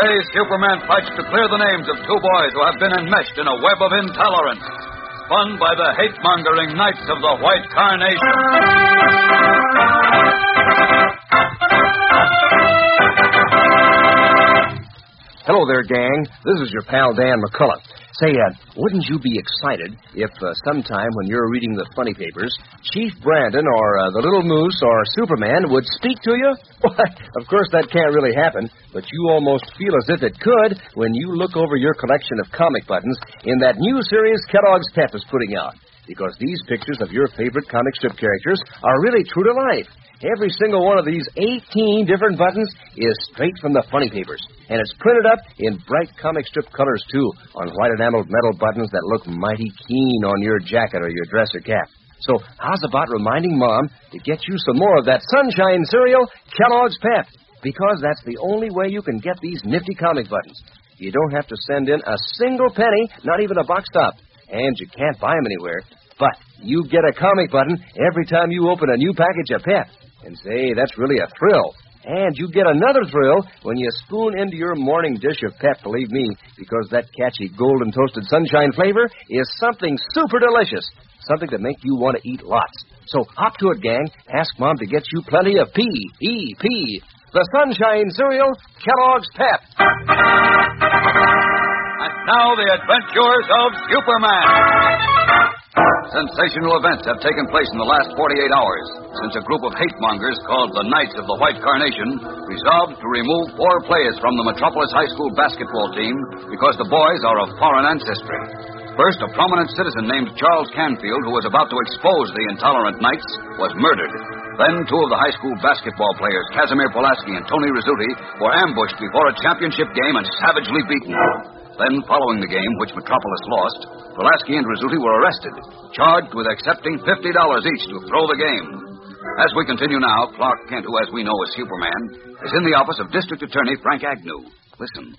Today, Superman fights to clear the names of two boys who have been enmeshed in a web of intolerance, spun by the hate-mongering Knights of the White Carnation. Hello there, gang. This is your pal Dan McCullough. Say, uh, wouldn't you be excited if uh, sometime when you're reading the funny papers, Chief Brandon or uh, the Little Moose or Superman would speak to you? Why, of course that can't really happen, but you almost feel as if it could when you look over your collection of comic buttons in that new series Kellogg's Pep is putting out. Because these pictures of your favorite comic strip characters are really true to life. Every single one of these 18 different buttons is straight from the funny papers. And it's printed up in bright comic strip colors, too, on white enameled metal buttons that look mighty keen on your jacket or your dress or cap. So, how's about reminding Mom to get you some more of that sunshine cereal, Kellogg's Pep? Because that's the only way you can get these nifty comic buttons. You don't have to send in a single penny, not even a box top. And you can't buy them anywhere. But you get a comic button every time you open a new package of Pep. And say, that's really a thrill. And you get another thrill when you spoon into your morning dish of pep, believe me, because that catchy golden toasted sunshine flavor is something super delicious. Something to make you want to eat lots. So hop to it, gang. Ask Mom to get you plenty of P E P. The Sunshine Cereal, Kellogg's Pep. And now, the adventures of Superman. Sensational events have taken place in the last 48 hours since a group of hate mongers called the Knights of the White Carnation resolved to remove four players from the Metropolis High School basketball team because the boys are of foreign ancestry. First, a prominent citizen named Charles Canfield, who was about to expose the intolerant Knights, was murdered. Then, two of the high school basketball players, Casimir Pulaski and Tony Rizzuti, were ambushed before a championship game and savagely beaten. Then, following the game, which Metropolis lost, Pulaski and Rizzuti were arrested, charged with accepting $50 each to throw the game. As we continue now, Clark Kent, who, as we know, is Superman, is in the office of District Attorney Frank Agnew. Listen.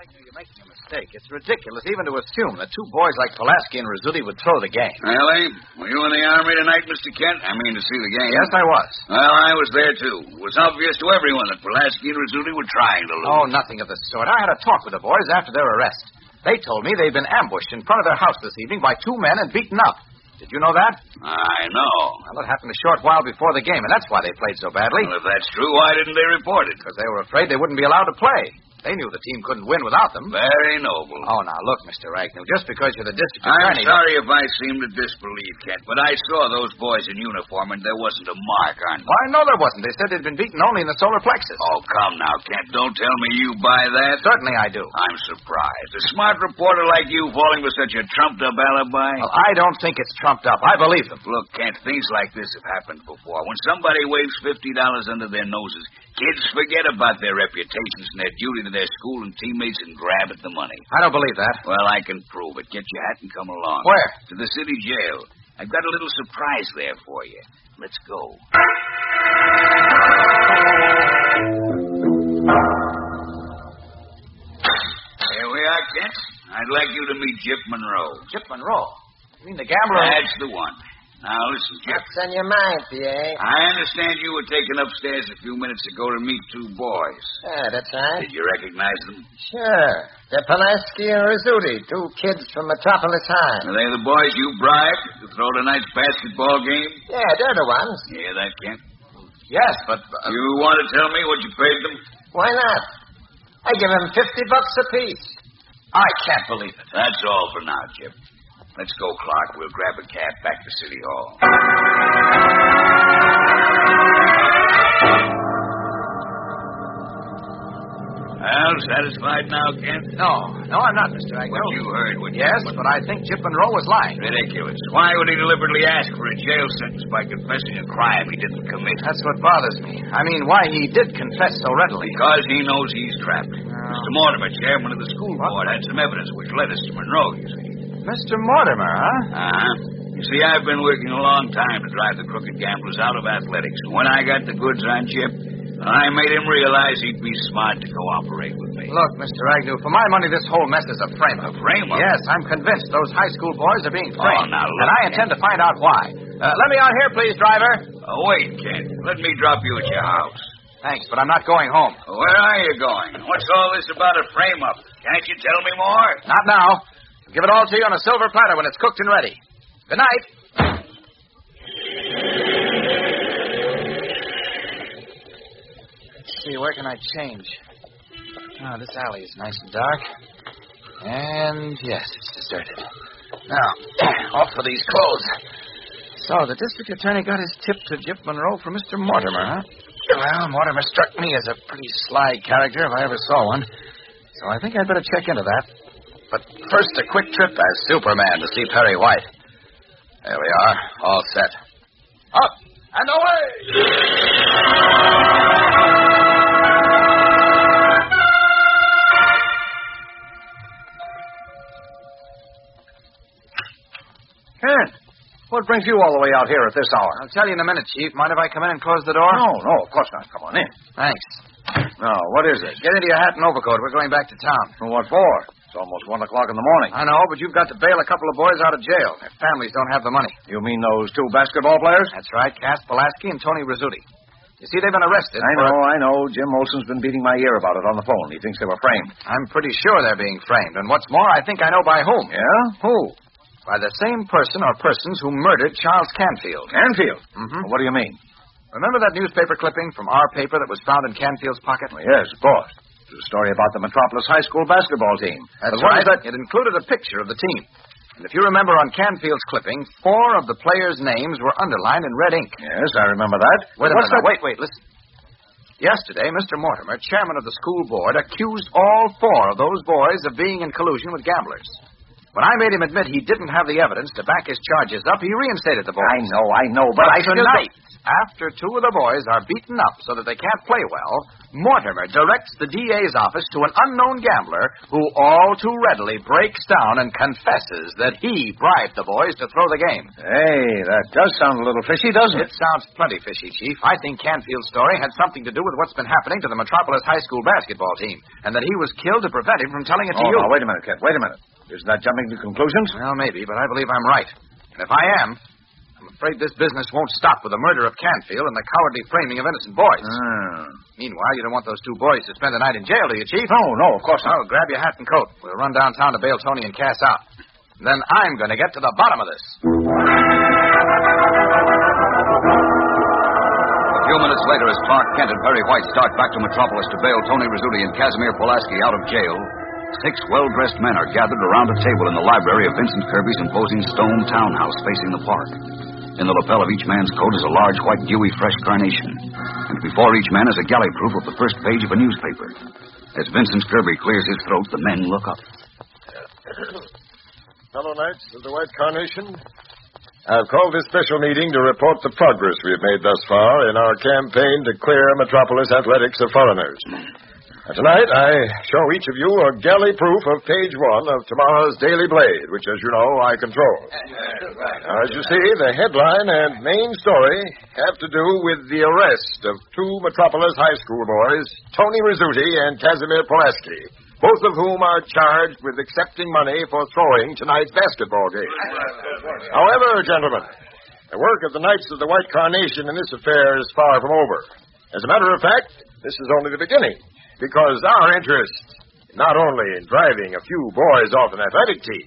You're making a mistake. It's ridiculous even to assume that two boys like Pulaski and Rizzuti would throw the game. Really? Were you in the Army tonight, Mr. Kent? I mean, to see the game. Yes, I was. Well, I was there, too. It was obvious to everyone that Pulaski and Rizzuti were trying to lose. Oh, nothing of the sort. I had a talk with the boys after their arrest. They told me they'd been ambushed in front of their house this evening by two men and beaten up. Did you know that? I know. Well, it happened a short while before the game, and that's why they played so badly. Well, if that's true, why didn't they report it? Because they were afraid they wouldn't be allowed to play. They knew the team couldn't win without them. Very noble. Oh, now look, Mr. Agnew, just because you're the district attorney... I'm sorry if I seem to disbelieve, Kent, but I saw those boys in uniform and there wasn't a mark on them. Why, no, there wasn't. They said they'd been beaten only in the solar plexus. Oh, come now, Kent. Don't tell me you buy that. Certainly I do. I'm surprised. A smart reporter like you falling for such a trumped up alibi. Well, I don't think it's trumped up. I believe them. Look, Kent, things like this have happened before. When somebody waves $50 under their noses, kids forget about their reputations and their duty to their school and teammates and grab at the money. I don't believe that. Well, I can prove it. Get your hat and come along. Where? To the city jail. I've got a little surprise there for you. Let's go. Here we are, Kent. I'd like you to meet Jip Monroe. Chip Monroe. You mean the gambler? That's the one. Now, listen, Jip. What's on your mind, D.A.? I understand you were taken upstairs a few minutes ago to meet two boys. Yeah, that's right. Did you recognize them? Sure. They're Pulaski and Rizzuti, two kids from Metropolis High. Are they the boys you bribed to throw tonight's basketball game? Yeah, they're the ones. Yeah, that, Kent? Yes, but. Uh, You want to tell me what you paid them? Why not? I give them 50 bucks apiece. I can't believe it. That's all for now, Chip. Let's go, Clark. We'll grab a cab back to City Hall. Well, Well, satisfied now, Kent? No, no, I'm not, Mr. Agnew. What you heard, what you Yes, but I think Chip Monroe was lying. Ridiculous. Why would he deliberately ask for a jail sentence by confessing a crime he didn't commit? That's what bothers me. I mean, why he did confess so readily. Because he knows he's trapped. Mr. Mortimer, chairman of the school board, had some evidence which led us to Monroe, you see. Mr. Mortimer, huh? Uh-huh. You see, I've been working a long time to drive the crooked gamblers out of athletics. When I got the goods on Chip, I made him realize he'd be smart to cooperate with me. Look, Mr. Agnew, for my money, this whole mess is a frame-up. A frame-up? Yes, I'm convinced those high school boys are being framed. now, look, and I intend to find out why. Uh, let me out here, please, driver. Oh, wait, Kent. Let me drop you at your house. Thanks, but I'm not going home. Where are you going? What's all this about a frame-up? Can't you tell me more? Not now. Give it all to you on a silver platter when it's cooked and ready. Good night. Let's see, where can I change? Ah, this alley is nice and dark. And yes, it's deserted. Now, off for these clothes. So, the district attorney got his tip to Jip Monroe from Mr. Mortimer, huh? Well, Mortimer struck me as a pretty sly character if I ever saw one. So I think I'd better check into that. But first, a quick trip as Superman to see Perry White. There we are, all set. Up and away! Kent, what brings you all the way out here at this hour? I'll tell you in a minute, Chief. Mind if I come in and close the door? No, no, of course not. Come on in. Thanks. Now, what is it? Get into your hat and overcoat. We're going back to town. And what for? It's almost one o'clock in the morning. I know, but you've got to bail a couple of boys out of jail. Their families don't have the money. You mean those two basketball players? That's right, Cass Pulaski and Tony Rizzuti. You see, they've been arrested. I know, a- I know. Jim Olsen's been beating my ear about it on the phone. He thinks they were framed. I'm pretty sure they're being framed. And what's more, I think I know by whom. Yeah? Who? By the same person or persons who murdered Charles Canfield. Canfield. Mm-hmm. What do you mean? Remember that newspaper clipping from our paper that was found in Canfield's pocket? Well, yes, of course. A story about the Metropolis High School basketball team. That's But what right. is that? It included a picture of the team. And if you remember on Canfield's clipping, four of the players' names were underlined in red ink. Yes, I remember that. Wait a What's minute. that? Wait, wait, listen. Yesterday, Mr. Mortimer, chairman of the school board, accused all four of those boys of being in collusion with gamblers. When I made him admit he didn't have the evidence to back his charges up, he reinstated the boys. I know, I know, but, But I tonight, after two of the boys are beaten up so that they can't play well, Mortimer directs the DA's office to an unknown gambler who all too readily breaks down and confesses that he bribed the boys to throw the game. Hey, that does sound a little fishy, doesn't It it? sounds plenty fishy, Chief. I think Canfield's story had something to do with what's been happening to the Metropolis High School basketball team, and that he was killed to prevent him from telling it to Oh, you. now, wait a minute, Kent. Wait a minute. Isn't that jumping to conclusions? Well, maybe, but I believe I'm right. And if I am, afraid this business won't stop with the murder of Canfield and the cowardly framing of innocent boys. Hmm. Meanwhile, you don't want those two boys to spend the night in jail, do you, Chief? No, no, of course not. Well, grab your hat and coat. We'll run downtown to bail Tony and Cass out. And then I'm going to get to the bottom of this. A few minutes later, as Clark Kent and Perry White start back to Metropolis to bail Tony Rizzuti and Casimir Pulaski out of jail, six well-dressed men are gathered around a table in the library of Vincent Kirby's imposing stone townhouse facing the park. In the lapel of each man's coat is a large white dewy fresh carnation, and before each man is a galley proof of the first page of a newspaper. As Vincent Kirby clears his throat, the men look up. Fellow Knights of the White Carnation, I've called this special meeting to report the progress we've made thus far in our campaign to clear Metropolis athletics of foreigners. Tonight, I show each of you a galley proof of page one of tomorrow's Daily Blade, which, as you know, I control. As you see, the headline and main story have to do with the arrest of two Metropolis high school boys, Tony Rizzuti and Casimir Pulaski, both of whom are charged with accepting money for throwing tonight's basketball game. However, gentlemen, the work of the Knights of the White Carnation in this affair is far from over. As a matter of fact, this is only the beginning, because our interest not only in driving a few boys off an athletic team,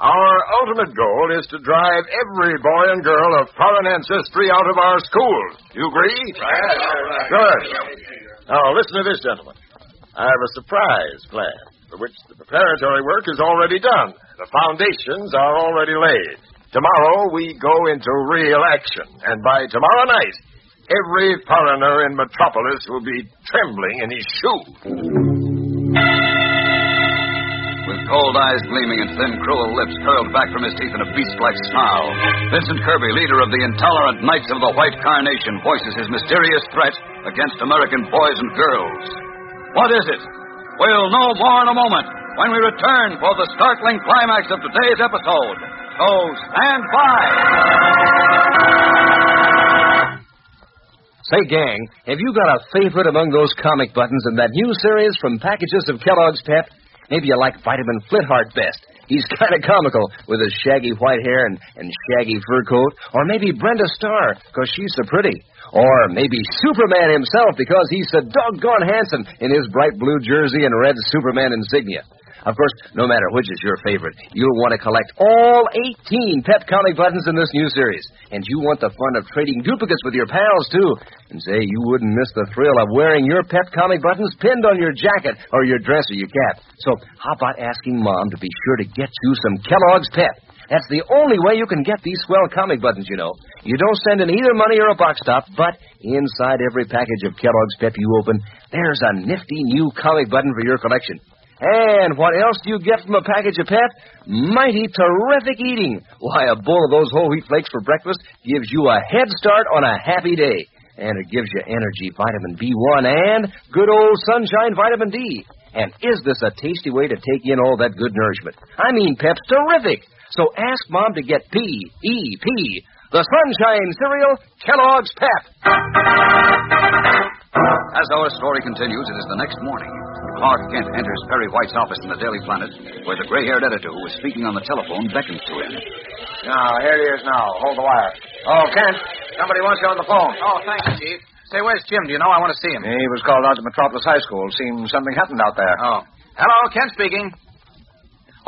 our ultimate goal is to drive every boy and girl of foreign ancestry out of our schools. You agree? Good. Now, listen to this, gentlemen. I have a surprise plan for which the preparatory work is already done. The foundations are already laid. Tomorrow we go into real action, and by tomorrow night, every foreigner in Metropolis will be trembling in his shoes. With cold eyes gleaming and thin, cruel lips curled back from his teeth in a beast-like snarl, Vincent Kirby, leader of the intolerant Knights of the White Carnation, voices his mysterious threat against American boys and girls. What is it? We'll know more in a moment when we return for the startling climax of today's episode. So stand by. Say, gang, have you got a favorite among those comic buttons in that new series from packages of Kellogg's Pep? Maybe you like Vitamin Flintheart best. He's kind of comical with his shaggy white hair and, and shaggy fur coat. Or maybe Brenda Starr, because she's so pretty. Or maybe Superman himself, because he's so doggone handsome in his bright blue jersey and red Superman insignia. Of course, no matter which is your favorite, you'll want to collect all 18 Pep comic buttons in this new series. And you want the fun of trading duplicates with your pals, too. And say, you wouldn't miss the thrill of wearing your Pep comic buttons pinned on your jacket or your dress or your cap. So, how about asking Mom to be sure to get you some Kellogg's Pep? That's the only way you can get these swell comic buttons, you know. You don't send in either money or a box top, but inside every package of Kellogg's Pep you open, there's a nifty new comic button for your collection. And what else do you get from a package of Pep? Mighty terrific eating. Why, a bowl of those whole wheat flakes for breakfast gives you a head start on a happy day. And it gives you energy, vitamin B1, and good old sunshine vitamin D. And is this a tasty way to take in all that good nourishment? I mean, Pep's terrific. So ask Mom to get P E P, the sunshine cereal, Kellogg's Pep. As our story continues, it is the next morning. Clark Kent enters Perry White's office in the Daily Planet, where the gray-haired editor who was speaking on the telephone beckons to him. Now, here he is now. Hold the wire. Oh, Kent, somebody wants you on the phone. Oh, thanks, Chief. Say, where's Jim? Do you know? I want to see him. He was called out to Metropolis High School. Seems something happened out there. Oh. Hello, Kent speaking.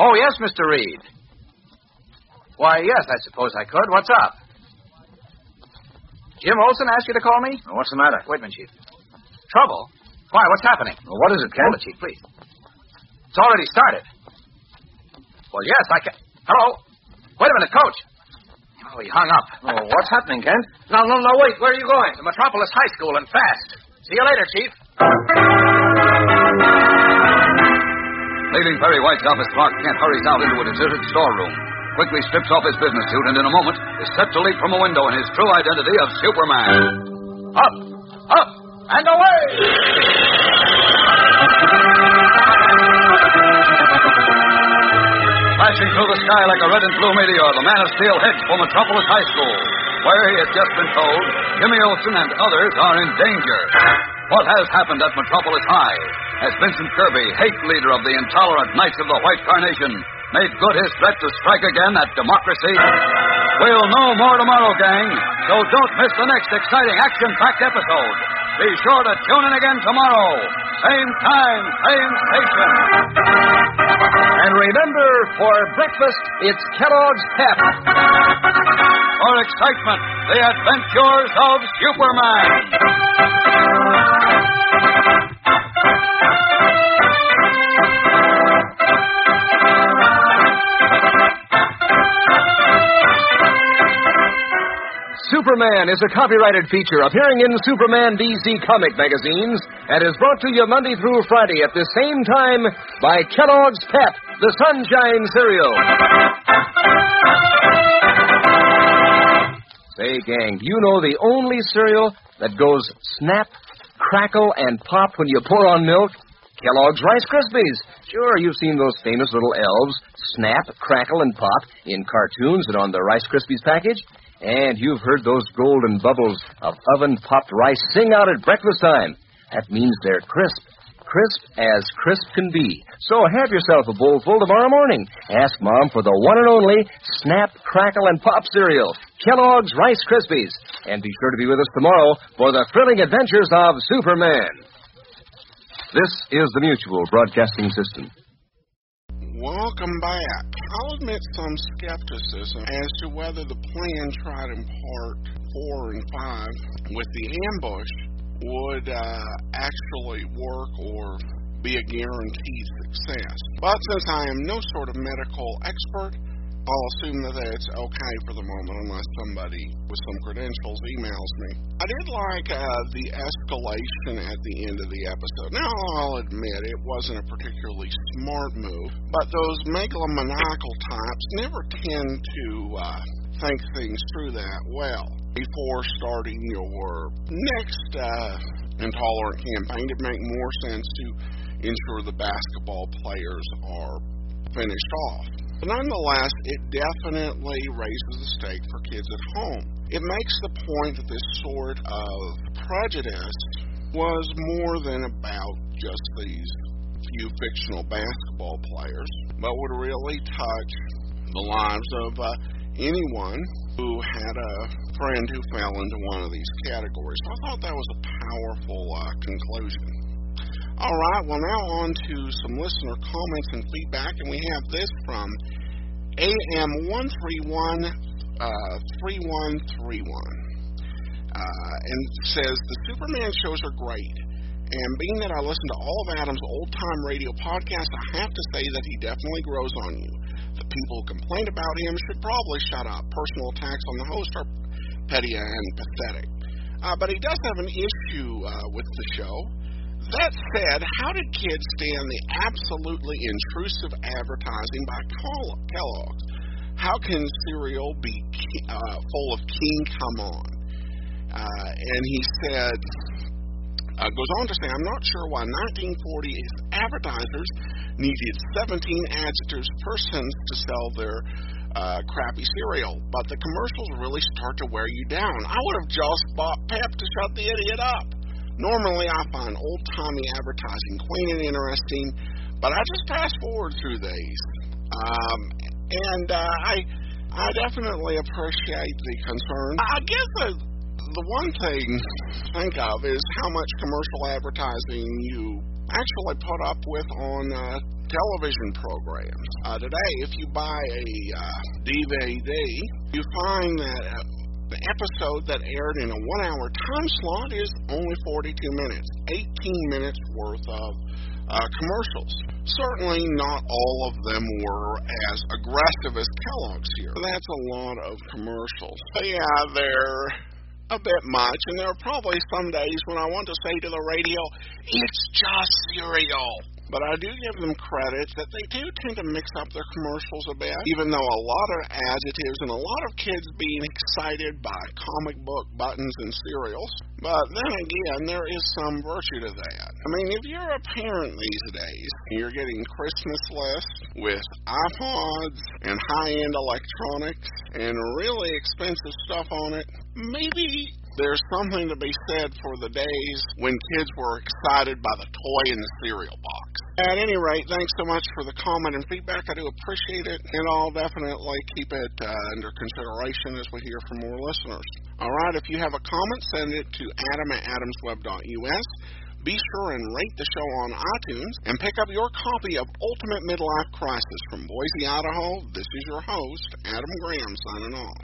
Oh, yes, Mr. Reed. Why, yes, I suppose I could. What's up? Jim Olsen asked you to call me? What's the matter? Wait a minute, Chief. Trouble? Why, what's happening? Well, what is it, Kent? Hold it, Chief, please. It's already started. Well, yes, I can. Hello? Wait a minute, Coach. Oh, he hung up. Oh, what's happening, Kent? No, no, no, wait. Where are you going? To Metropolis High School and fast. See you later, Chief. Leaving Perry White's office, Clark Kent hurries out into a deserted storeroom, quickly strips off his business suit, and in a moment is set to leap from a window in his true identity of Superman. Up, up, and away! Flashing through the sky like a red and blue meteor, the Man of Steel heads for Metropolis High School, where he has just been told Jimmy Olsen and others are in danger. What has happened at Metropolis High? Has Vincent Kirby, hate leader of the intolerant Knights of the White Carnation, made good his threat to strike again at democracy? We'll know more tomorrow, gang, so don't miss the next exciting action-packed episode. Be sure to tune in again tomorrow. Same time, same station. And remember, for breakfast, it's Kellogg's Pep. For excitement, the adventures of Superman. Superman is a copyrighted feature appearing in Superman DC comic magazines and is brought to you Monday through Friday at the same time by Kellogg's Pep, the Sunshine Cereal. Say, gang, do you know the only cereal that goes snap, crackle, and pop when you pour on milk? Kellogg's Rice Krispies. Sure, you've seen those famous little elves snap, crackle, and pop in cartoons and on the Rice Krispies package. And you've heard those golden bubbles of oven popped rice sing out at breakfast time. That means they're crisp. Crisp as crisp can be. So have yourself a bowl full tomorrow morning. Ask Mom for the one and only Snap, Crackle, and Pop cereal, Kellogg's Rice Krispies. And be sure to be with us tomorrow for the thrilling adventures of Superman. This is the Mutual Broadcasting System. Welcome back. I'll admit some skepticism as to whether the plan tried in part four and five with the ambush would uh, actually work or be a guaranteed success. But since I am no sort of medical expert, I'll assume that it's okay for the moment unless somebody with some credentials emails me. I did like uh, the escalation at the end of the episode. Now, I'll admit it wasn't a particularly smart move, but those megalomaniacal types never tend to uh, think things through that well before starting your next uh, intolerant campaign. It'd make more sense to ensure the basketball players are finished off. But nonetheless, it definitely raises the stake for kids at home. It makes the point that this sort of prejudice was more than about just these few fictional basketball players, but would really touch the lives of uh, anyone who had a friend who fell into one of these categories. So I thought that was a powerful uh, conclusion. All right, well, now on to some listener comments and feedback, and we have this from AM131 uh, 3131. Uh, and says the Superman shows are great. And being that I listen to all of Adam's old time radio podcasts, I have to say that he definitely grows on you. The people who complain about him should probably shut up. Personal attacks on the host are petty and pathetic. Uh, but he does have an issue uh, with the show. That said, how did kids stand the absolutely intrusive advertising by Kellogg's? How can cereal be uh, full of King Come On? Uh, and he said, uh, goes on to say, I'm not sure why 1940s advertisers needed 17 adjectives per sentence to sell their uh, crappy cereal, but the commercials really start to wear you down. I would have just bought Pep to shut the idiot up. Normally, I find old timey advertising quaint and interesting, but I just fast forward through these. Um, and uh, I, I definitely appreciate the concern. I guess the, the one thing to think of is how much commercial advertising you actually put up with on uh, television programs. Uh, today, if you buy a uh, DVD, you find that the episode that aired in a one hour time slot is only 42 minutes, 18 minutes worth of uh, commercials. Certainly not all of them were as aggressive as Kellogg's here. That's a lot of commercials. But yeah, they're a bit much, and there are probably some days when I want to say to the radio, it's just cereal. But I do give them credit that they do tend to mix up their commercials a bit, even though a lot of adjectives and a lot of kids being excited by comic book buttons and cereals. But then again, there is some virtue to that. I mean, if you're a parent these days, you're getting Christmas lists with iPods and high-end electronics and really expensive stuff on it, maybe there's something to be said for the days when kids were excited by the toy in the cereal box. At any rate, thanks so much for the comment and feedback. I do appreciate it, and I'll definitely keep it uh, under consideration as we hear from more listeners. All right, if you have a comment, send it to adam at adamsweb.us. Be sure and rate the show on iTunes and pick up your copy of Ultimate Midlife Crisis from Boise, Idaho. This is your host, Adam Graham, signing off.